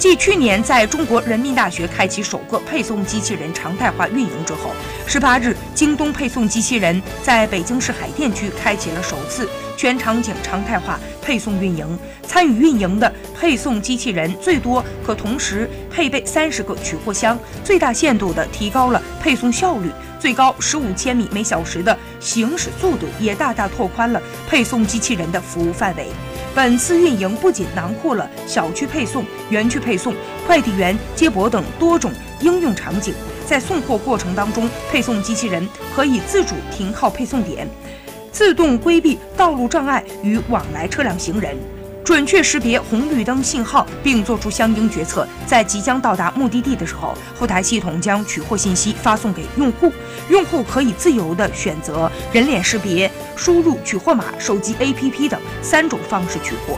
继去年在中国人民大学开启首个配送机器人常态化运营之后，十八日，京东配送机器人在北京市海淀区开启了首次全场景常态化配送运营。参与运营的配送机器人最多可同时配备三十个取货箱，最大限度地提高了配送效率。最高十五千米每小时的行驶速度也大大拓宽了配送机器人的服务范围。本次运营不仅囊括了小区配送、园区配送、快递员接驳等多种应用场景，在送货过程当中，配送机器人可以自主停靠配送点，自动规避道路障碍与往来车辆行人。准确识别红绿灯信号，并做出相应决策。在即将到达目的地的时候，后台系统将取货信息发送给用户，用户可以自由地选择人脸识别、输入取货码、手机 APP 等三种方式取货。